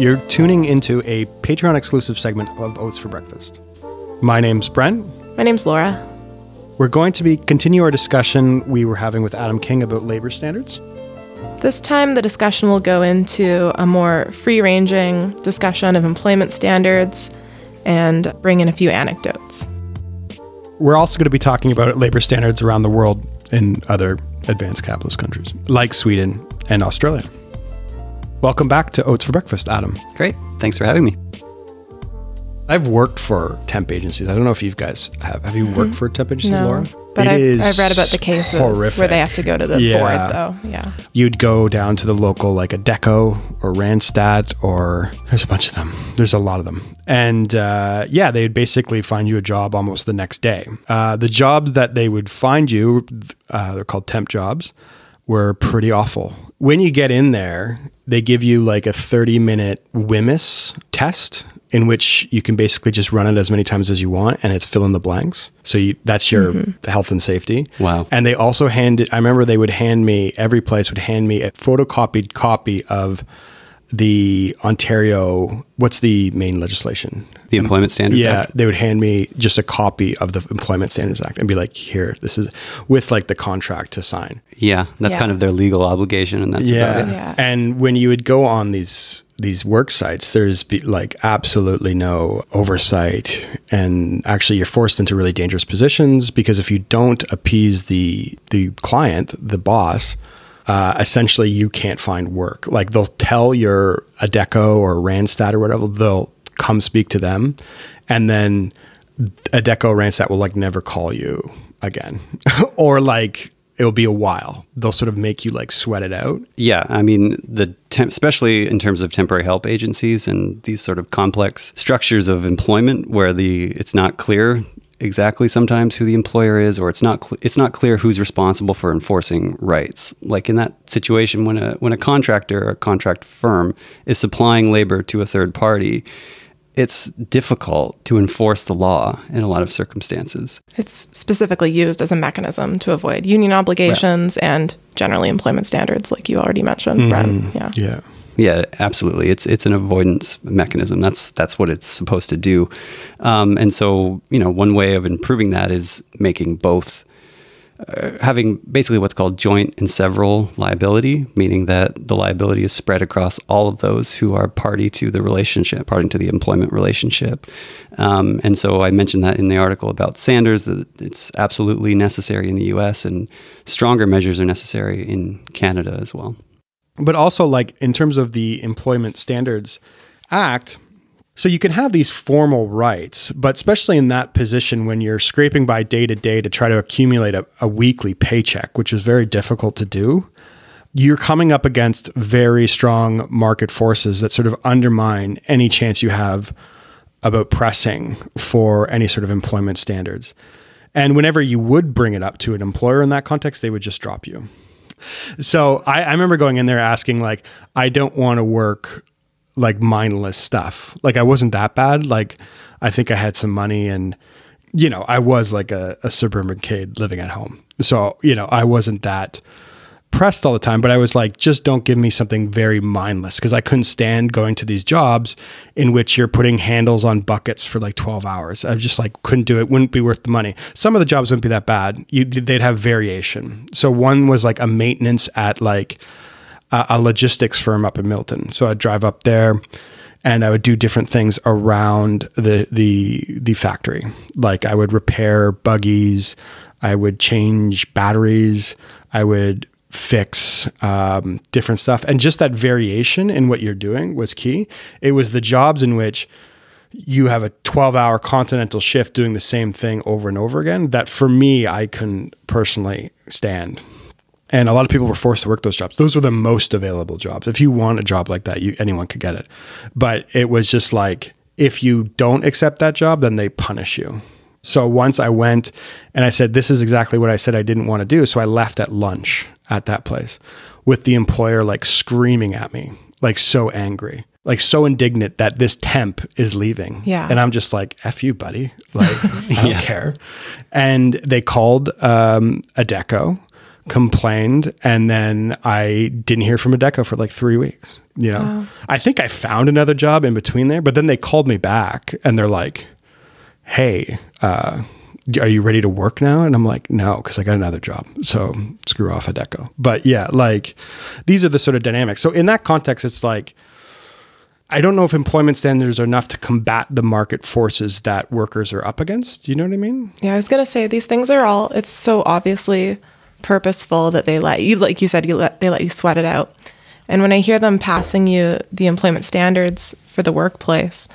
You're tuning into a Patreon exclusive segment of Oats for Breakfast. My name's Brent. My name's Laura. We're going to be continue our discussion we were having with Adam King about labor standards. This time, the discussion will go into a more free ranging discussion of employment standards and bring in a few anecdotes. We're also going to be talking about labor standards around the world in other advanced capitalist countries, like Sweden and Australia. Welcome back to Oats for Breakfast, Adam. Great. Thanks for having me. I've worked for temp agencies. I don't know if you guys have. Have you worked for a temp agency, No, Laura? but It I've, is I've read about the cases horrific. where they have to go to the Yeah. board, though. Yeah. You'd go down to the local, like Adecco or Randstad, or there's a bunch of them. There's a lot of them. And uh, yeah, they'd basically find you a job almost the next day. Uh, the jobs that they would find you, uh, they're called temp jobs, were pretty awful. When you get in there, they give you like a 30 minute WHMIS test in which you can basically just run it as many times as you want and it's fill in the blanks. So you, that's your mm-hmm. health and safety. Wow. And they also handed, I remember they would hand me, every place would hand me a photocopied copy of the Ontario, what's the main legislation? The Employment Standards Yeah, Act. they would hand me just a copy of the Employment Standards Act and be like, here, this is with like the contract to sign. Yeah, that's Yeah. kind of their legal obligation, and that's about it. Yeah. And when you would go on these these work sites, there's be, like absolutely no oversight, and actually you're forced into really dangerous positions because if you don't appease the the client, the boss. Uh, essentially, you can't find work. Like they'll tell your Adecco or Randstad or whatever, they'll come speak to them, and then Adecco Randstad will like never call you again, or like it'll be a while. They'll sort of make you like sweat it out. Yeah, I mean, the temp, especially in terms of temporary help agencies and these sort of complex structures of employment, where the it's not clear exactly sometimes who the employer is, or it's not cl- it's not clear who's responsible for enforcing rights. Like in that situation, when a when a contractor or a contract firm is supplying labor to a third party. It's difficult to enforce the law in a lot of circumstances. It's specifically used as a mechanism to avoid union obligations and generally employment standards, like you already mentioned, mm-hmm. Brent. Yeah. Yeah. Yeah, absolutely. It's it's an avoidance mechanism. That's that's what it's supposed to do. Um, and so, you know, one way of improving that is making both uh, having basically what's called joint and several liability, meaning that the liability is spread across all of those who are party to the relationship, party to the employment relationship. Um, and so I mentioned that in the article about Sanders that it's absolutely necessary in the U.S. and stronger measures are necessary in Canada as well. But also, like in terms of the Employment Standards Act, so you can have these formal rights, but especially in that position when you're scraping by day to day to try to accumulate a, a weekly paycheck, which is very difficult to do, you're coming up against very strong market forces that sort of undermine any chance you have about pressing for any sort of employment standards. And whenever you would bring it up to an employer in that context, they would just drop you. So I, I remember going in there asking, like, I don't want to work like mindless stuff. Like I wasn't that bad. Like I think I had some money and you know, I was like a, a suburban kid living at home. So, you know, I wasn't that pressed all the time, but I was like, just don't give me something very mindless because I couldn't stand going to these jobs in which you're putting handles on buckets for like 12 hours. I just like couldn't do it. Wouldn't be worth the money. Some of the jobs wouldn't be that bad. You, they'd have variation. So one was like a maintenance at like a, a logistics firm up in Milton. So I'd drive up there and I would do different things around the the the factory. Like I would repair buggies, I would change batteries, I would fix um, different stuff, and just that variation in what you're doing was key. It was the jobs in which you have a 12 hour continental shift doing the same thing over and over again that for me I couldn't personally stand. And a lot of people were forced to work those jobs. Those were the most available jobs. If you want a job like that, you anyone could get it. But it was just like if you don't accept that job, then they punish you. So once I went and I said, This is exactly what I said I didn't want to do. So I left at lunch at that place with the employer like screaming at me, like so angry, like so indignant that this temp is leaving. Yeah. And I'm just like, F you, buddy. Like, I don't Yeah. care. And they called um, Adecco complained, and then I didn't hear from Adecco for like three weeks. You know, I think I found another job in between there, but then they called me back and they're like, "Hey, uh, are you ready to work now?" And I'm like, "No, because I got another job. So screw off Adecco." But yeah, like these are the sort of dynamics. So in that context, it's like. I don't know if employment standards are enough to combat the market forces that workers are up against. Do You know what I mean? Yeah, I was gonna say these things are all. It's so obviously purposeful that they let you, like you said, you let they let you sweat it out. And when I hear them passing you the employment standards for the workplace,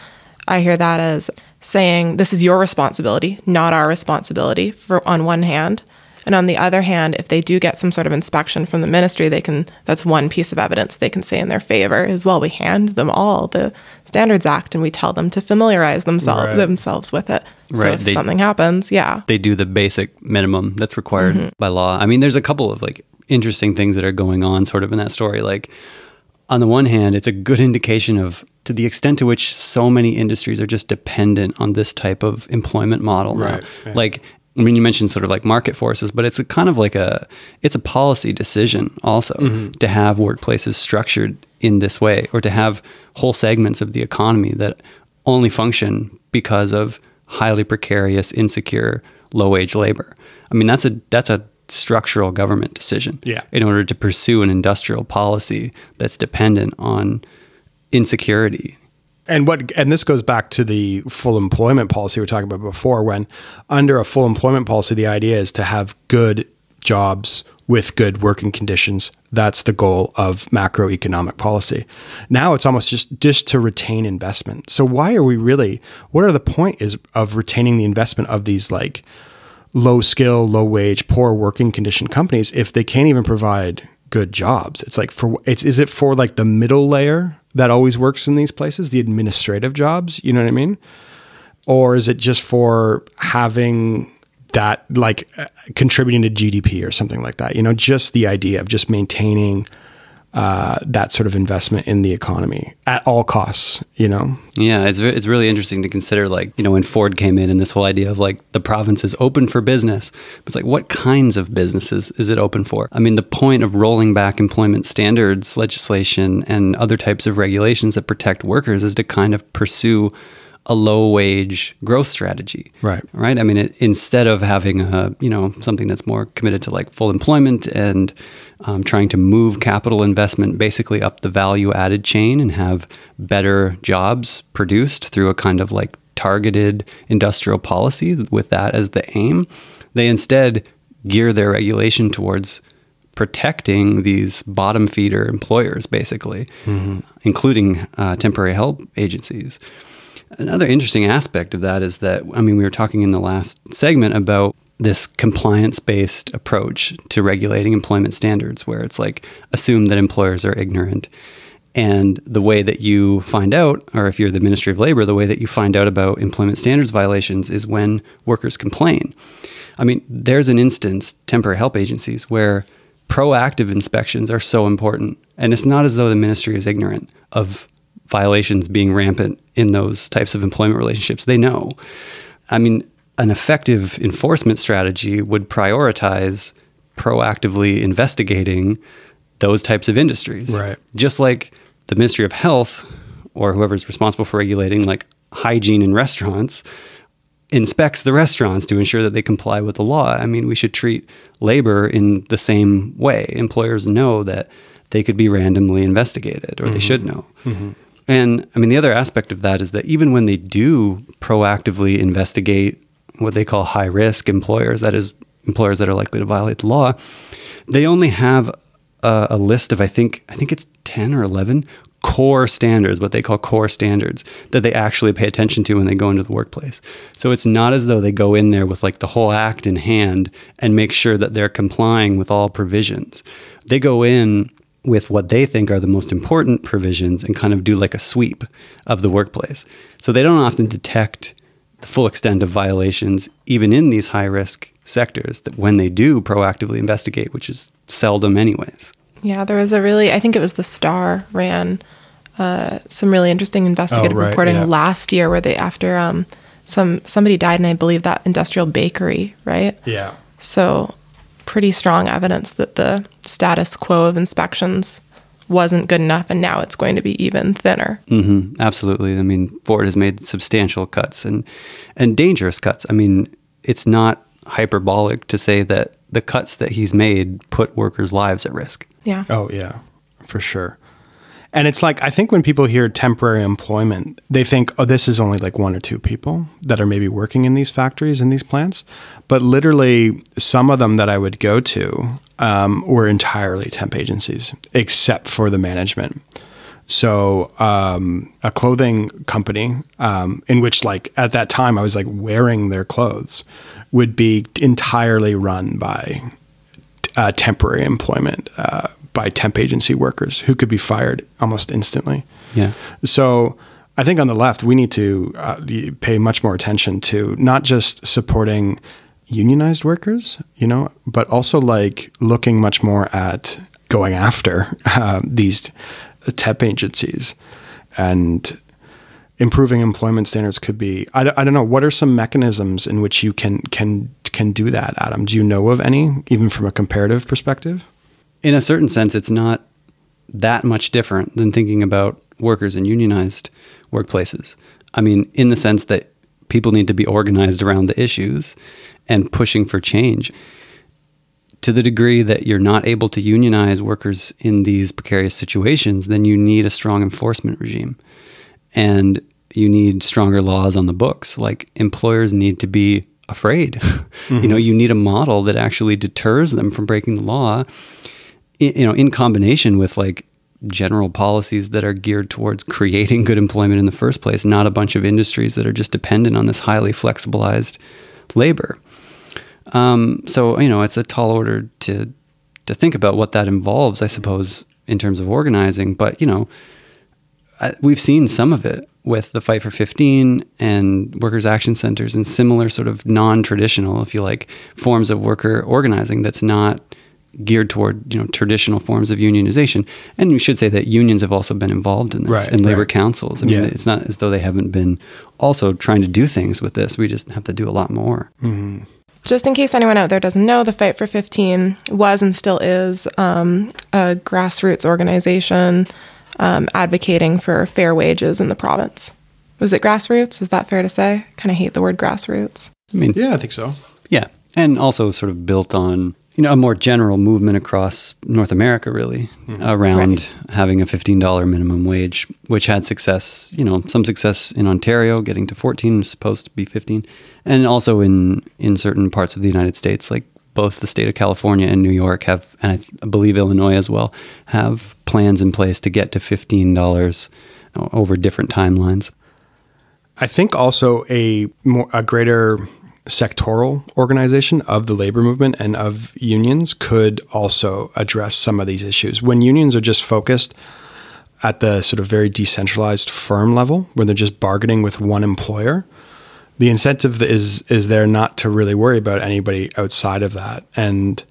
I hear that as saying this is your responsibility, not our responsibility. For on one hand, and on the other hand, if they do get some sort of inspection from the ministry, they can that's one piece of evidence they can say in their favor is well, we hand them all the Standards Act and we tell them to familiarize themselves Right. themselves with it. So Right, if they- something happens, yeah. they do the basic minimum that's required mm-hmm. by law. I mean, there's a couple of like interesting things that are going on sort of in that story. Like on the one hand, it's a good indication of to the extent to which so many industries are just dependent on this type of employment model now. Right, yeah. Like I mean, you mentioned sort of like market forces, but it's a kind of like a it's a policy decision also mm-hmm. to have workplaces structured in this way, or to have whole segments of the economy that only function because of highly precarious, insecure, low wage labor. I mean, that's a that's a structural government decision. Yeah. In order to pursue an industrial policy that's dependent on insecurity and what and this goes back to the full employment policy we were talking about before when under a full employment policy the idea is to have good jobs with good working conditions that's the goal of macroeconomic policy now it's almost just just to retain investment so why are we really what are the point is of retaining the investment of these like low skill low wage poor working condition companies if they can't even provide good jobs. It's like for it's is it for like the middle layer that always works in these places the administrative jobs? You know what i mean? Or is it just for having that like uh, contributing to gdp or something like that? You know just the idea of just maintaining uh, that sort of investment in the economy at all costs you know Yeah, it's it's really interesting to consider like, you know, when Ford came in and this whole idea of like the province is open for business. It's like what kinds of businesses is it open for? I mean, the point of rolling back employment standards legislation and other types of regulations that protect workers is to kind of pursue a low wage growth strategy. Right. Right? I mean, it, instead of having a, you know, something that's more committed to like full employment and um, trying to move capital investment basically up the value added chain and have better jobs produced through a kind of like targeted industrial policy with that as the aim, they instead gear their regulation towards protecting these bottom feeder employers, basically, including uh, temporary help agencies. Another interesting aspect of that is that, I mean, we were talking in the last segment about this compliance based approach to regulating employment standards, where it's like assume that employers are ignorant. And the way that you find out, or if you're the Ministry of Labor, the way that you find out about employment standards violations is when workers complain. I mean, there's an instance, temporary help agencies, where proactive inspections are so important. And it's not as though the ministry is ignorant of violations being rampant in those types of employment relationships. They know. I mean, an effective enforcement strategy would prioritize proactively investigating those types of industries. Right. Just like the Ministry of Health or whoever's responsible for regulating like hygiene in restaurants inspects the restaurants to ensure that they comply with the law. I mean, we should treat labor in the same way. Employers know that they could be randomly investigated or they mm-hmm. should know. Mm-hmm. And I mean, the other aspect of that is that even when they do proactively investigate what they call high risk employers, that is, employers that are likely to violate the law, they only have a, a list of, I think, I think it's 10 or 11 core standards, what they call core standards, that they actually pay attention to when they go into the workplace. So it's not as though they go in there with like the whole act in hand and make sure that they're complying with all provisions. They go in with what they think are the most important provisions and kind of do like a sweep of the workplace. So they don't often detect the full extent of violations, even in these high risk sectors, that when they do proactively investigate, which is seldom, anyways. Yeah, there was a really, I think it was the Star ran uh, some really interesting investigative Oh, right, reporting yeah. last year where they, after um, some somebody died, and I believe that industrial bakery, right? yeah So pretty strong evidence that the status quo of inspections wasn't good enough and now it's going to be even thinner. hmm absolutely. I mean, Ford has made substantial cuts and and dangerous cuts. I mean, it's not hyperbolic to say that the cuts that he's made put workers' lives at risk. Yeah. Oh yeah, for sure. And it's like I think when people hear temporary employment, they think, "Oh, this is only like one or two people that are maybe working in these factories in these plants." But literally, some of them that I would go to um, were entirely temp agencies, except for the management. So, um, a clothing company um, in which, like at that time, I was like wearing their clothes, would be entirely run by uh, temporary employment uh, by temp agency workers who could be fired almost instantly. Yeah. So I think on the left, we need to uh, pay much more attention to not just supporting unionized workers, you know, but also like looking much more at going after uh, these temp agencies and improving employment standards could be I, I don't know what are some mechanisms in which you can can can do that adam do you know of any even from a comparative perspective In a certain sense, it's not that much different than thinking about workers in unionized workplaces. I mean, in the sense that people need to be organized around the issues and pushing for change. To the degree that you're not able to unionize workers in these precarious situations, then you need a strong enforcement regime. And you need stronger laws on the books. Like employers need to be afraid. you know, mm-hmm. you need a model that actually deters them from breaking the law you know, in combination with like general policies that are geared towards creating good employment in the first place, not a bunch of industries that are just dependent on this highly flexibilized labor. Um, so you know, it's a tall order to to think about what that involves, I suppose, in terms of organizing. But you know, I, we've seen some of it with the Fight for 15 and workers' action centers and similar sort of non-traditional, if you like, forms of worker organizing that's not geared toward you know traditional forms of unionization. And we should say that unions have also been involved in this Right, and labor right. councils. I mean, Yeah. it's not as though they haven't been also trying to do things with this. We just have to do a lot more. Just in case anyone out there doesn't know, the Fight for 15 was and still is um, a grassroots organization um, advocating for fair wages in the province. Was it grassroots? Is that fair to say? Kind of hate the word grassroots. I mean, yeah i think so Yeah, and also sort of built on you know a more general movement across North America, really, mm-hmm. around Right. having a fifteen dollar minimum wage, which had success. You know, some success in Ontario, getting to fourteen, was supposed to be fifteen, and also in in certain parts of the United States, like both the state of California and New York have, and I, th- I believe Illinois as well, have plans in place to get to fifteen dollars over different timelines. I think also a more a greater sectoral organization of the labor movement and of unions could also address some of these issues. When unions are just focused at the sort of very decentralized firm level, where they're just bargaining with one employer, the incentive is is there not to really worry about anybody outside of that. And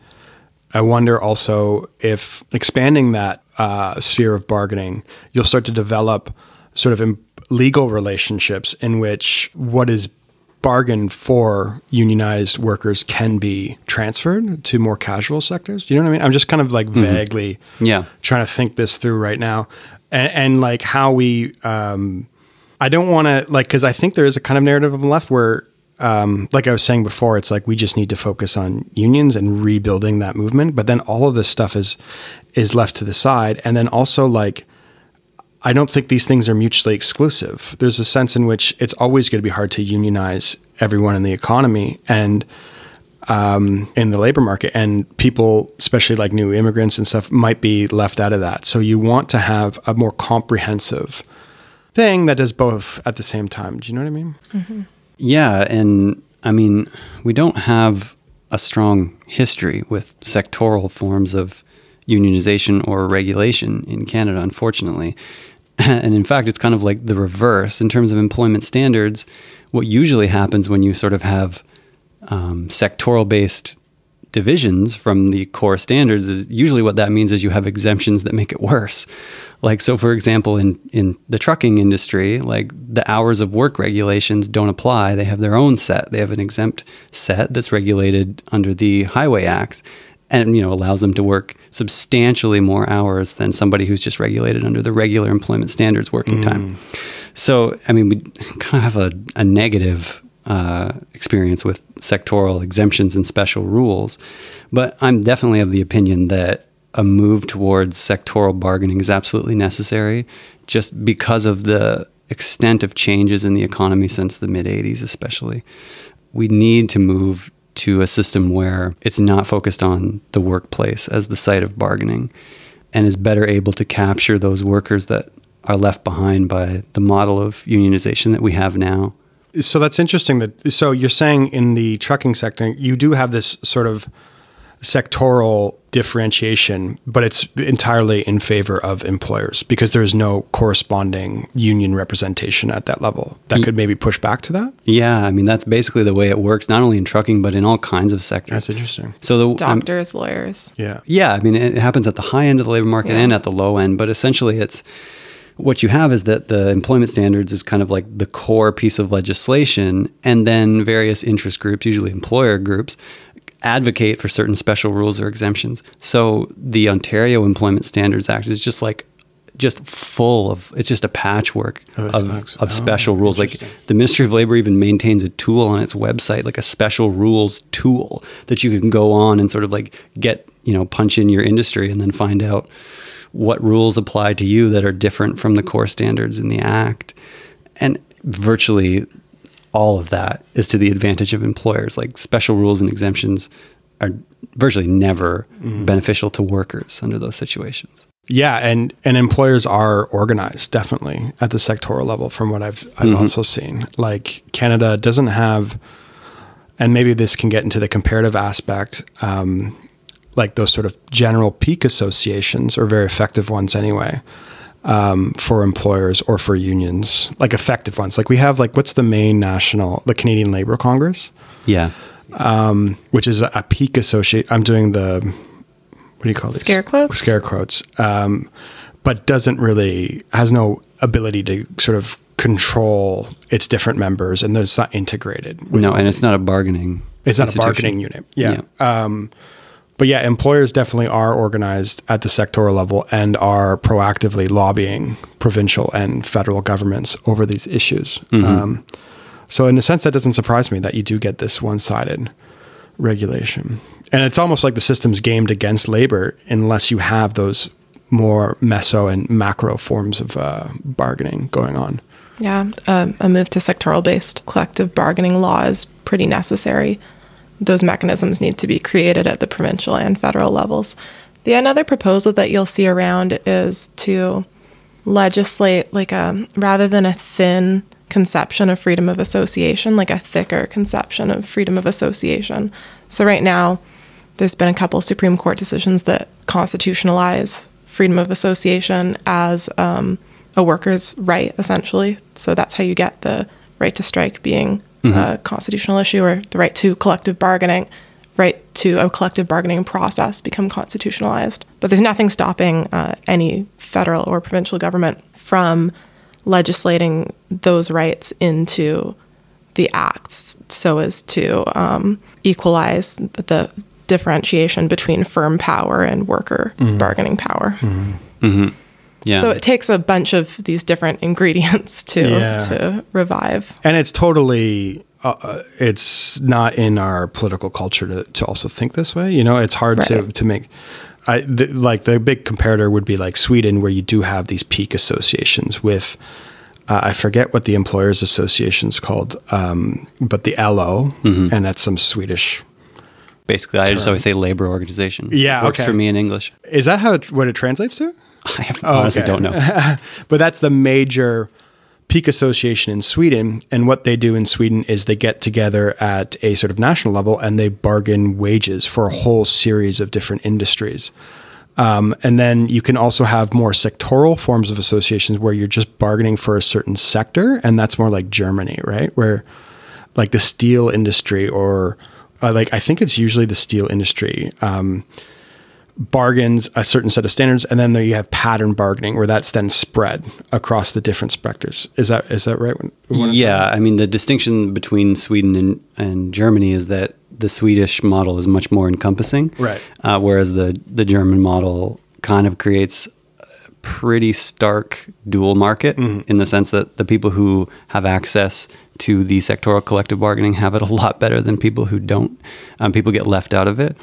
I wonder also if expanding that uh, sphere of bargaining, you'll start to develop sort of legal relationships in which what is bargained for unionized workers can be transferred to more casual sectors. Do you know what I mean? I'm just kind of like vaguely Yeah. trying to think this through right now, and, and like how we. Um, I don't want to like because I think there is a kind of narrative on the left where, um, like I was saying before, it's like we just need to focus on unions and rebuilding that movement. But then all of this stuff is is left to the side, and then also like I don't think these things are mutually exclusive. There's a sense in which it's always going to be hard to unionize everyone in the economy and um, in the labor market, and people, especially like new immigrants and stuff, might be left out of that. So you want to have a more comprehensive thing that does both at the same time. Do you know what I mean? Yeah, and I mean, we don't have a strong history with sectoral forms of unionization or regulation in Canada, unfortunately. And in fact, it's kind of like the reverse in terms of employment standards. What usually happens when you sort of have um, sectoral based divisions from the core standards is usually what that means is you have exemptions that make it worse. Like so for example in in the trucking industry, like the hours of work regulations don't apply. They have their own set. They have an exempt set that's regulated under the Highway Acts and you know allows them to work substantially more hours than somebody who's just regulated under the regular employment standards working time. So I mean we kind of have a, a negative uh, experience with sectoral exemptions and special rules, but I'm definitely of the opinion that a move towards sectoral bargaining is absolutely necessary, just because of the extent of changes in the economy since the mid 80s, especially. We need to move to a system where it's not focused on the workplace as the site of bargaining and is better able to capture those workers that are left behind by the model of unionization that we have now. So that's interesting that so you're saying in the trucking sector you do have this sort of sectoral differentiation, but it's entirely in favor of employers because there is no corresponding union representation at that level. That could maybe push back to that. Yeah, I mean that's basically the way it works, not only in trucking but in all kinds of sectors. That's interesting. So the um, Doctors, lawyers. Yeah. yeah, I mean it happens at the high end of the labor market Yeah. and at the low end, but essentially it's what you have is that the employment standards is kind of like the core piece of legislation, and then various interest groups, usually employer groups, advocate for certain special rules or exemptions. So the Ontario Employment Standards Act is just like just full of it's just a patchwork Oh, of, of Oh, special rules. Like the ministry of labor even maintains a tool on its website like a special rules tool that you can go on and sort of like get you know punch in your industry and then find out what rules apply to you that are different from the core standards in the act. And virtually all of that is to the advantage of employers like special rules and exemptions are virtually never Mm-hmm. beneficial to workers under those situations Yeah, and and employers are organized definitely at the sectoral level from what I've I've also seen. Like Canada doesn't have and maybe this can get into the comparative aspect um, like those sort of general peak associations are very effective ones anyway um, for employers or for unions like effective ones like we have like what's the main national the canadian labor congress yeah um, which is a peak associate. I'm doing the what do you call these? Scare quotes? Scare quotes. Um, but doesn't really has no ability to sort of control its different members, and it's not integrated. no and it's not a bargaining it's not a bargaining unit. Yeah. Um, but yeah, employers definitely are organized at the sectoral level and are proactively lobbying provincial and federal governments over these issues. Um, so, in a sense, that doesn't surprise me that you do get this one sided regulation. And it's almost like the system's gamed against labor unless you have those more meso and macro forms of uh, bargaining going on. Yeah, um, a move to sectoral based collective bargaining law is pretty necessary. Those mechanisms need to be created at the provincial and federal levels. The another proposal that you'll see around is to legislate like a rather than a thin conception of freedom of association, like a thicker conception of freedom of association. So right now, there's been a couple Supreme Court decisions that constitutionalize freedom of association as um, a worker's right, essentially. So that's how you get the right to strike being a constitutional issue, or the right to collective bargaining, right to a collective bargaining process become constitutionalized. But there's nothing stopping uh, any federal or provincial government from legislating those rights into the acts so as to um, equalize the differentiation between firm power and worker bargaining power. Yeah So it takes a bunch of these different ingredients to Yeah. to revive. and it's totally uh, uh, it's not in our political culture to, to also think this way you know it's hard to, Right. to make I, the, like the big comparator would be like Sweden, where you do have these peak associations with, uh, I forget what the employers association's called, um, but the LO, and that's some Swedish. basically i just always say labor organization Yeah, works okay. for me in english Is that how it, what it translates to? i have, Oh, honestly okay. don't know but that's the major peak association in Sweden. And what they do in Sweden is they get together at a sort of national level and they bargain wages for a whole series of different industries. Um, and then you can also have more sectoral forms of associations where you're just bargaining for a certain sector. And that's more like Germany, right? Where like the steel industry or uh, like I think it's usually the steel industry. Um, bargains a certain set of standards and then there you have pattern bargaining where that's then spread across the different specters. Is that is that right? Yeah i mean the distinction between sweden and, and germany is that the swedish model is much more encompassing right. uh, whereas the the german model kind of creates a pretty stark dual market mm-hmm. in the sense that the people who have access to the sectoral collective bargaining have it a lot better than people who don't. Um, people get left out of it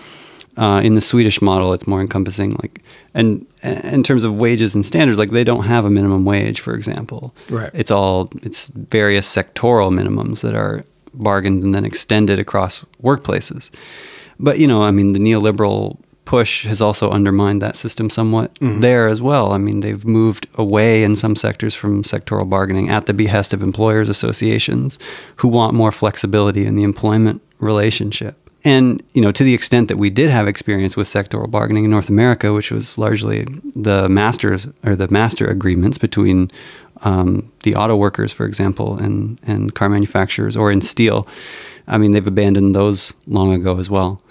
uh, in the Swedish model, it's more encompassing. Like, and, and in terms of wages and standards, like they don't have a minimum wage, for example. Right. It's all it's various sectoral minimums that are bargained and then extended across workplaces. But you know, I mean, the neoliberal push has also undermined that system somewhat mm-hmm. there as well. I mean, they've moved away in some sectors from sectoral bargaining at the behest of employers associations who want more flexibility in the employment relationship. And you know, to the extent that we did have experience with sectoral bargaining in North America, which was largely the masters or the master agreements between um, the auto workers, for example, and and car manufacturers, or in steel, I mean, they've abandoned those long ago as well.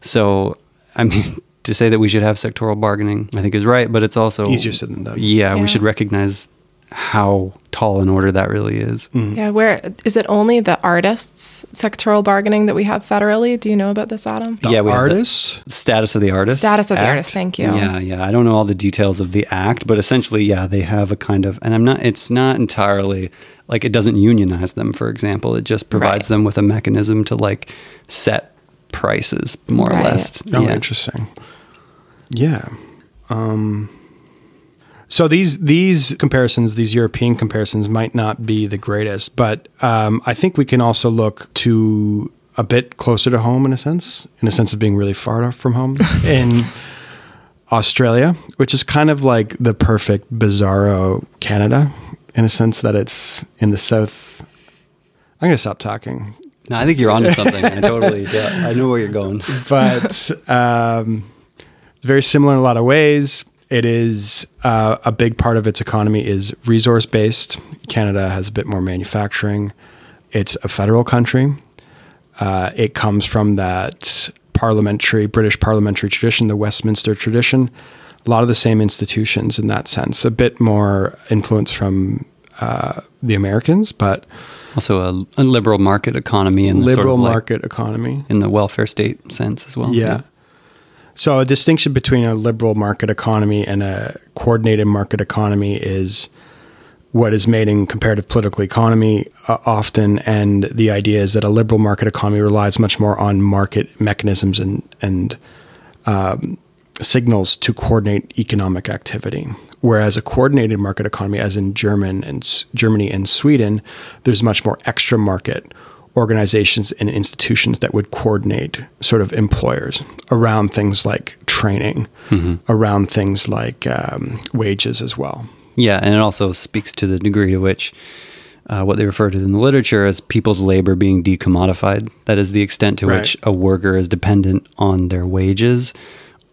So, I mean, to say that we should have sectoral bargaining, I think is right, but it's also easier said than done. Yeah, yeah. we should recognize how tall an order that really is. Mm. Yeah, where is it only the artists sectoral bargaining that we have federally? Do you know about this, Adam? The yeah, we artists status of the artist. Status of act. the artist. Thank you. Yeah, yeah. I don't know all the details of the act, but essentially, yeah, they have a kind of, and I'm not. It's not entirely like it doesn't unionize them. For example, it just provides right. them with a mechanism to like set prices more right. or less. Oh, yeah. interesting. Yeah. Um, so these these comparisons, these European comparisons, might not be the greatest, but um, I think we can also look to a bit closer to home in a sense, in a sense of being really far off from home in Australia, which is kind of like the perfect bizarro Canada, in a sense that it's in the south. I'm gonna stop talking. No, I think you're onto something. I totally, yeah, I know where you're going. But um, it's very similar in a lot of ways. It is uh, a big part of its economy is resource based. Canada has a bit more manufacturing. It's a federal country. Uh, it comes from that parliamentary British parliamentary tradition, the Westminster tradition. A lot of the same institutions in that sense. A bit more influence from uh, the Americans, but also a, a, liberal market economy and liberal sort of market economy in the welfare state sense as well. yeah. yeah. So, a distinction between a liberal market economy and a coordinated market economy is what is made in comparative political economy uh, often, and the idea is that a liberal market economy relies much more on market mechanisms and and um, signals to coordinate economic activity. Whereas a coordinated market economy, as in German and Germany and Sweden, there's much more extra market organizations and institutions that would coordinate sort of employers around things like training, mm-hmm. around things like um, wages as well. Yeah, and it also speaks to the degree to which uh, what they refer to in the literature as people's labor being decommodified. That is the extent to right. which a worker is dependent on their wages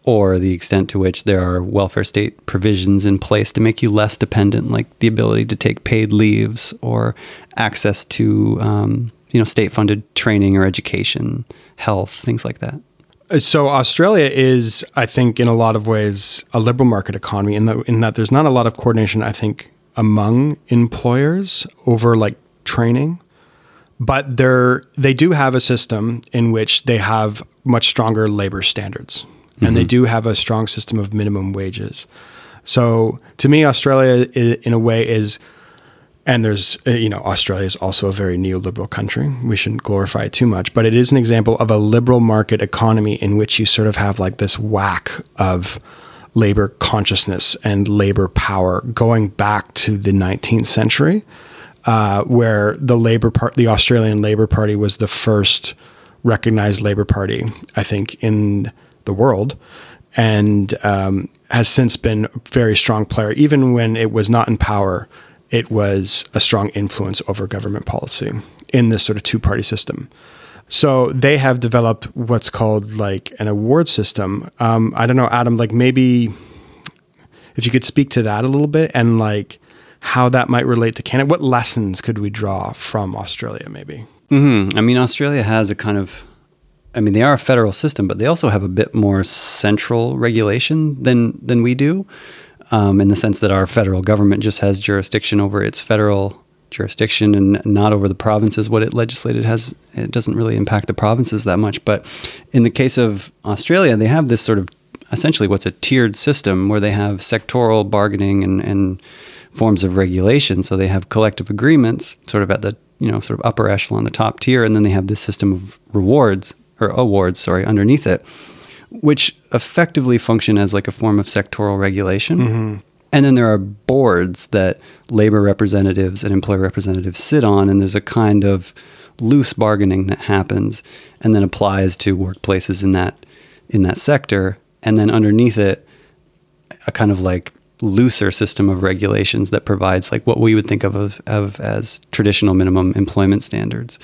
or the extent to which there are welfare state provisions in place to make you less dependent, like the ability to take paid leaves or access to um, you know state funded training or education, health, things like that. Uh, so Australia is, I think, in a lot of ways, a liberal market economy in that in that there's not a lot of coordination. I think among employers over like training, but they're they do have a system in which they have much stronger labor standards, mm-hmm. and they mm-hmm. do have a strong system of minimum wages. So to me, Australia, in a way, is and there's, uh, you know, Australia is also a very neoliberal country. We shouldn't glorify it too much, but it is an example of a liberal market economy in which you sort of have like this whack of labor consciousness and labor power going back to the 19th century, uh, where the labor part, the Australian Labor Party was the first recognized labor party, I think, in the world, and um, has since been a very strong player, even when it was not in power it was a strong influence over government policy in this sort of two party system. So they have developed what's called like an award system. Um, I don't know, Adam, like maybe if you could speak to that a little bit and like how that might relate to Canada. What lessons could we draw from Australia, maybe? Mm-hmm. I mean, Australia has a kind of I mean, they are a federal system, but they also have a bit more central regulation than than we do, um, in the sense that our federal government just has jurisdiction over its federal jurisdiction and not over the provinces. What it legislated has it doesn't really impact the provinces that much. But in the case of Australia, they have this sort of essentially what's a tiered system where they have sectoral bargaining and, and forms of regulation. So they have collective agreements, sort of at the you know sort of upper echelon, the top tier, and then they have this system of rewards or awards, sorry, underneath it, which effectively function as like a form of sectoral regulation. Mm-hmm. And then there are boards that labor representatives and employer representatives sit on, and there's a kind of loose bargaining that happens and then applies to workplaces in that in that sector. And then underneath it, a kind of like looser system of regulations that provides like what we would think of as, of as traditional minimum employment standards.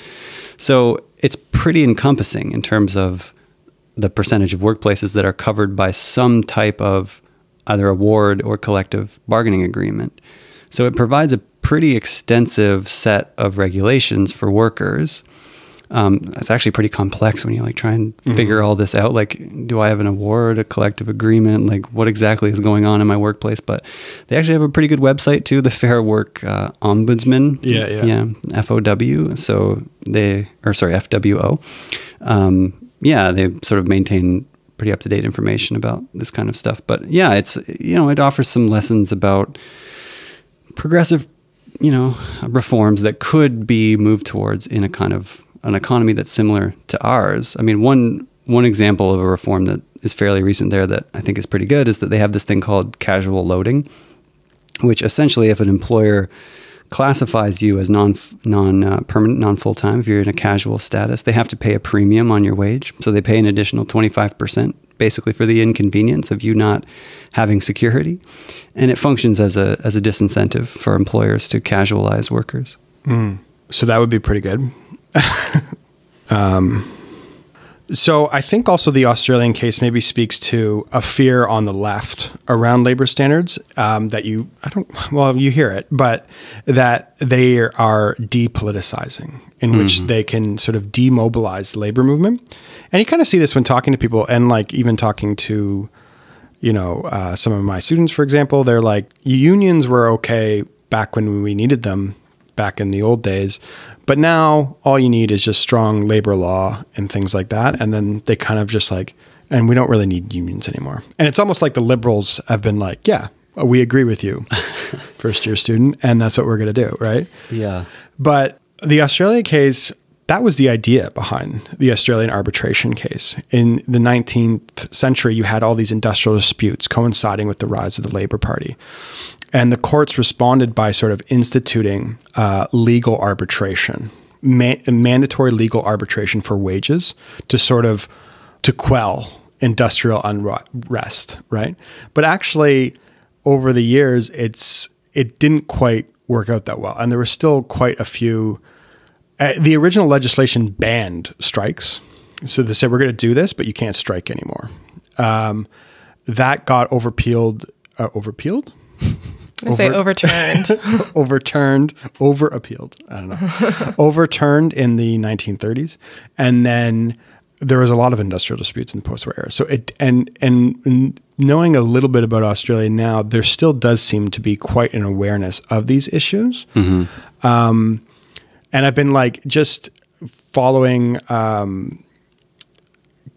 So it's pretty encompassing in terms of the percentage of workplaces that are covered by some type of either award or collective bargaining agreement. So it provides a pretty extensive set of regulations for workers. Um, it's actually pretty complex when you like try and figure all this out. Like, do I have an award, a collective agreement? Like, what exactly is going on in my workplace? But they actually have a pretty good website too, the Fair Work uh, Ombudsman. Yeah, yeah. yeah, FOW. So they, or sorry, FWO. Um, yeah, they sort of maintain pretty up to date information about this kind of stuff. But yeah, it's you know it offers some lessons about progressive, you know, reforms that could be moved towards in a kind of an economy that's similar to ours. I mean, one one example of a reform that is fairly recent there that I think is pretty good is that they have this thing called casual loading, which essentially, if an employer classifies you as non non uh, permanent, non full time, if you're in a casual status, they have to pay a premium on your wage. So they pay an additional twenty five percent, basically for the inconvenience of you not having security, and it functions as a as a disincentive for employers to casualize workers. So that would be pretty good. um, so I think also the Australian case maybe speaks to a fear on the left around labor standards um, that you I don't well you hear it, but that they are depoliticizing in which they can sort of demobilize the labor movement, and you kind of see this when talking to people and like even talking to you know, uh, some of my students, for example, they're like, unions were okay back when we needed them back in the old days. But now all you need is just strong labor law and things like that. And then they kind of just like, and we don't really need unions anymore. And it's almost like the liberals have been like, yeah, we agree with you, first year student. And that's what we're going to do. Right. Yeah. But the Australia case, that was the idea behind the Australian arbitration case. In the 19th century, you had all these industrial disputes coinciding with the rise of the Labor Party. And the courts responded by sort of instituting uh, legal arbitration, ma- mandatory legal arbitration for wages to sort of to quell industrial unrest, right? But actually, over the years, it's it didn't quite work out that well, and there were still quite a few. Uh, the original legislation banned strikes, so they said we're going to do this, but you can't strike anymore. Um, that got overpeeled, uh, overpeeled, I say overturned. overturned, over appealed. I don't know. overturned in the 1930s, and then there was a lot of industrial disputes in the post-war era. So it and and knowing a little bit about Australia now, there still does seem to be quite an awareness of these issues. Um, and I've been like just following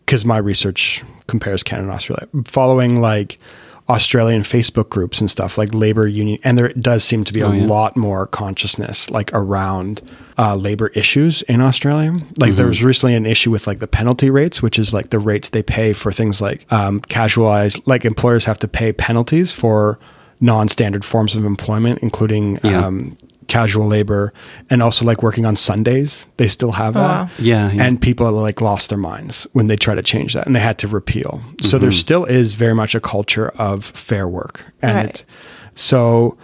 because my research compares Canada and Australia, following like Australian Facebook groups and stuff like labor union, and there does seem to be a lot more consciousness like around uh, labor issues in Australia. Like there was recently an issue with like the penalty rates, which is like the rates they pay for things like um, casualized, like employers have to pay penalties for non-standard forms of employment, including Yeah. um, casual labor and also like working on Sundays. They still have that. wow. Yeah, yeah. And people like lost their minds when they try to change that and they had to repeal. So there mm-hmm. still is very much a culture of fair work. And Right. it's so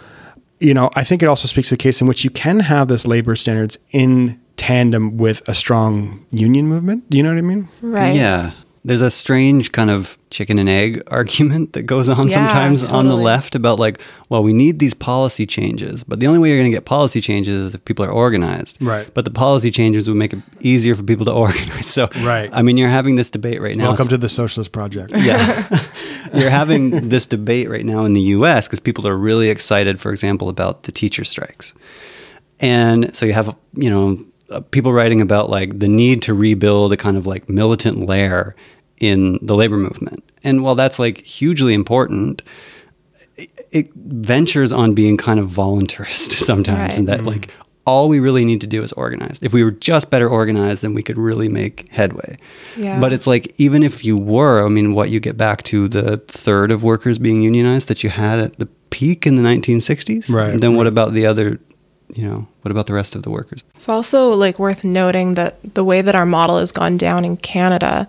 you know, I think it also speaks to the case in which you can have this labor standards in tandem with a strong union movement. Do you know what I mean? right. Yeah. There's a strange kind of chicken and egg argument that goes on Yeah, sometimes on the left about like, well, we need these policy changes, but the only way you're going to get policy changes is if people are organized. Right. But the policy changes would make it easier for people to organize. So, Right. I mean, you're having this debate right now. Welcome to the Socialist Project. yeah. You're having this debate right now in the US because people are really excited, for example, about the teacher strikes. And so you have, you know, Uh, people writing about like the need to rebuild a kind of like militant lair in the labor movement. And while that's like hugely important, it, it ventures on being kind of voluntarist sometimes, Right. and that mm-hmm. like all we really need to do is organize. If we were just better organized, then we could really make headway. Yeah. But it's like even if you were, I mean, what you get back to the third of workers being unionized that you had at the peak in the 1960s. Right, then what about the other? You know, what about the rest of the workers? It's also like worth noting that the way that our model has gone down in Canada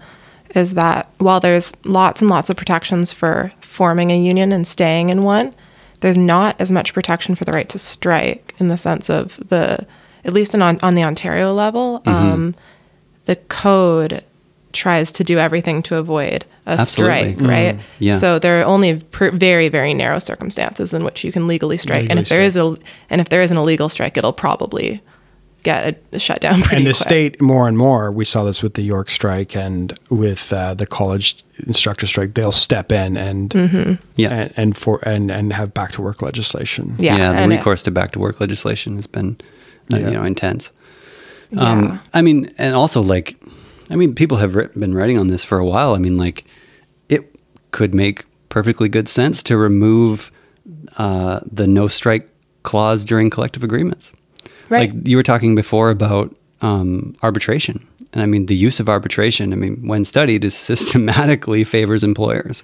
is that while there's lots and lots of protections for forming a union and staying in one, there's not as much protection for the right to strike in the sense of the, at least in on, on the Ontario level, um, the code tries to do everything to avoid a Absolutely. strike, right? Yeah. So there are only pr- very, very narrow circumstances in which you can legally strike, and Legally if there is a and if there is an illegal strike, it'll probably get a, shut down pretty and the quick. state more and more we saw this with the york strike and with uh, the college instructor strike they'll step in and Yeah. and, and for and and have back to work legislation Yeah, yeah the and it- recourse to back to work legislation has been, uh, Yeah. you know, intense. Yeah. Um, I mean, and also like, I mean, people have writ- been writing on this for a while. I mean, like, it could make perfectly good sense to remove uh, the no strike clause during collective agreements. Right. Like you were talking before about um, arbitration. And I mean, the use of arbitration, I mean, when studied, is systematically favors employers.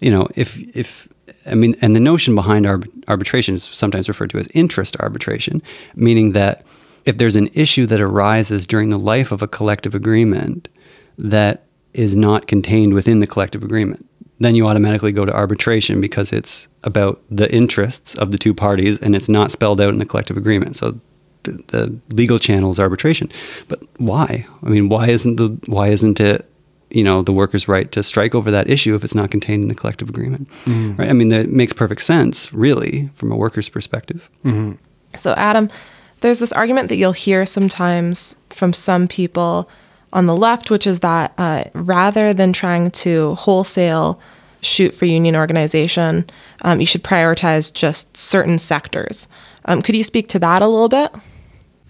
You know, if, if, I mean, and the notion behind arb- arbitration is sometimes referred to as interest arbitration, meaning that if there's an issue that arises during the life of a collective agreement that is not contained within the collective agreement, then you automatically go to arbitration because it's about the interests of the two parties and it's not spelled out in the collective agreement. So the, the legal channel is arbitration. But why? I mean, why isn't the why isn't it you know the workers' right to strike over that issue if it's not contained in the collective agreement? Mm-hmm. Right? I mean, that makes perfect sense, really, from a worker's perspective. Mm-hmm. So, Adam, there's this argument that you'll hear sometimes from some people on the left, which is that uh, rather than trying to wholesale shoot for union organization, um, you should prioritize just certain sectors. Um, could you speak to that a little bit?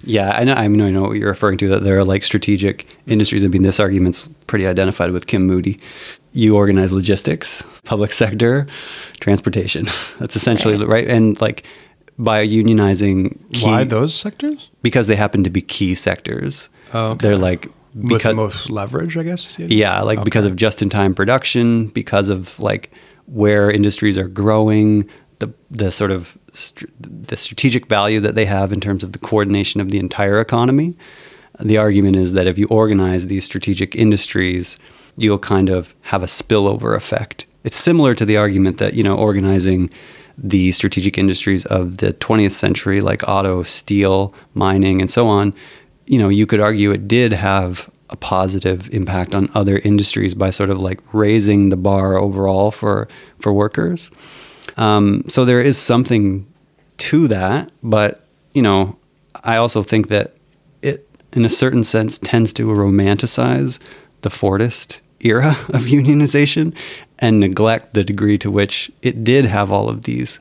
Yeah, I know. I mean, I know what you're referring to. That there are like strategic industries. I mean, this argument's pretty identified with Kim Moody. You organize logistics, public sector, transportation. That's essentially Right. right. And like by unionizing, key, why those sectors Because they happen to be key sectors. Oh, okay. They're like with because the most leverage i guess yeah, like because of just-in-time production, because of like where industries are growing, the the sort of str- the strategic value that they have in terms of the coordination of the entire economy. The argument is that if you organize these strategic industries, you'll kind of have a spillover effect. It's similar to the argument that you know organizing the strategic industries of the 20th century, like auto, steel, mining, and so on, you know, you could argue it did have a positive impact on other industries by sort of like raising the bar overall for for workers. Um, so there is something to that, but you know, I also think that it, in a certain sense, tends to romanticize the Fordist era of unionization and neglect the degree to which it did have all of these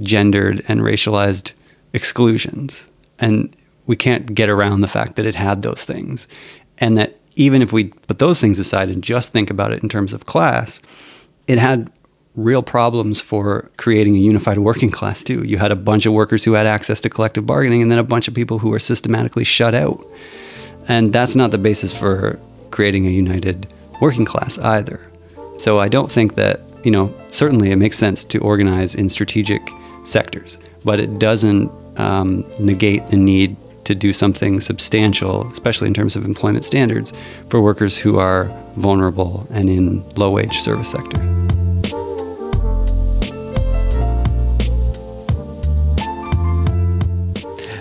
gendered and racialized exclusions. And we can't get around the fact that it had those things. And that even if we put those things aside and just think about it in terms of class, it had real problems for creating a unified working class too. You had a bunch of workers who had access to collective bargaining and then a bunch of people who were systematically shut out. And that's not the basis for creating a united working class either. So I don't think that, you know, certainly it makes sense to organize in strategic sectors, but it doesn't um, negate the need to do something substantial, especially in terms of employment standards, for workers who are vulnerable and in low wage service sector.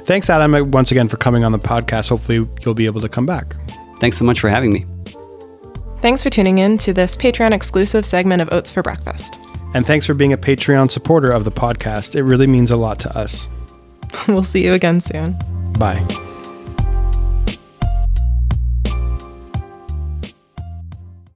thanks adam once again for coming on the podcast hopefully you'll be able to come back Thanks so much for having me. Thanks for tuning in to this Patreon exclusive segment of Oats for Breakfast. And thanks for being a Patreon supporter of the podcast. It really means a lot to us. we'll see you again soon. Bye.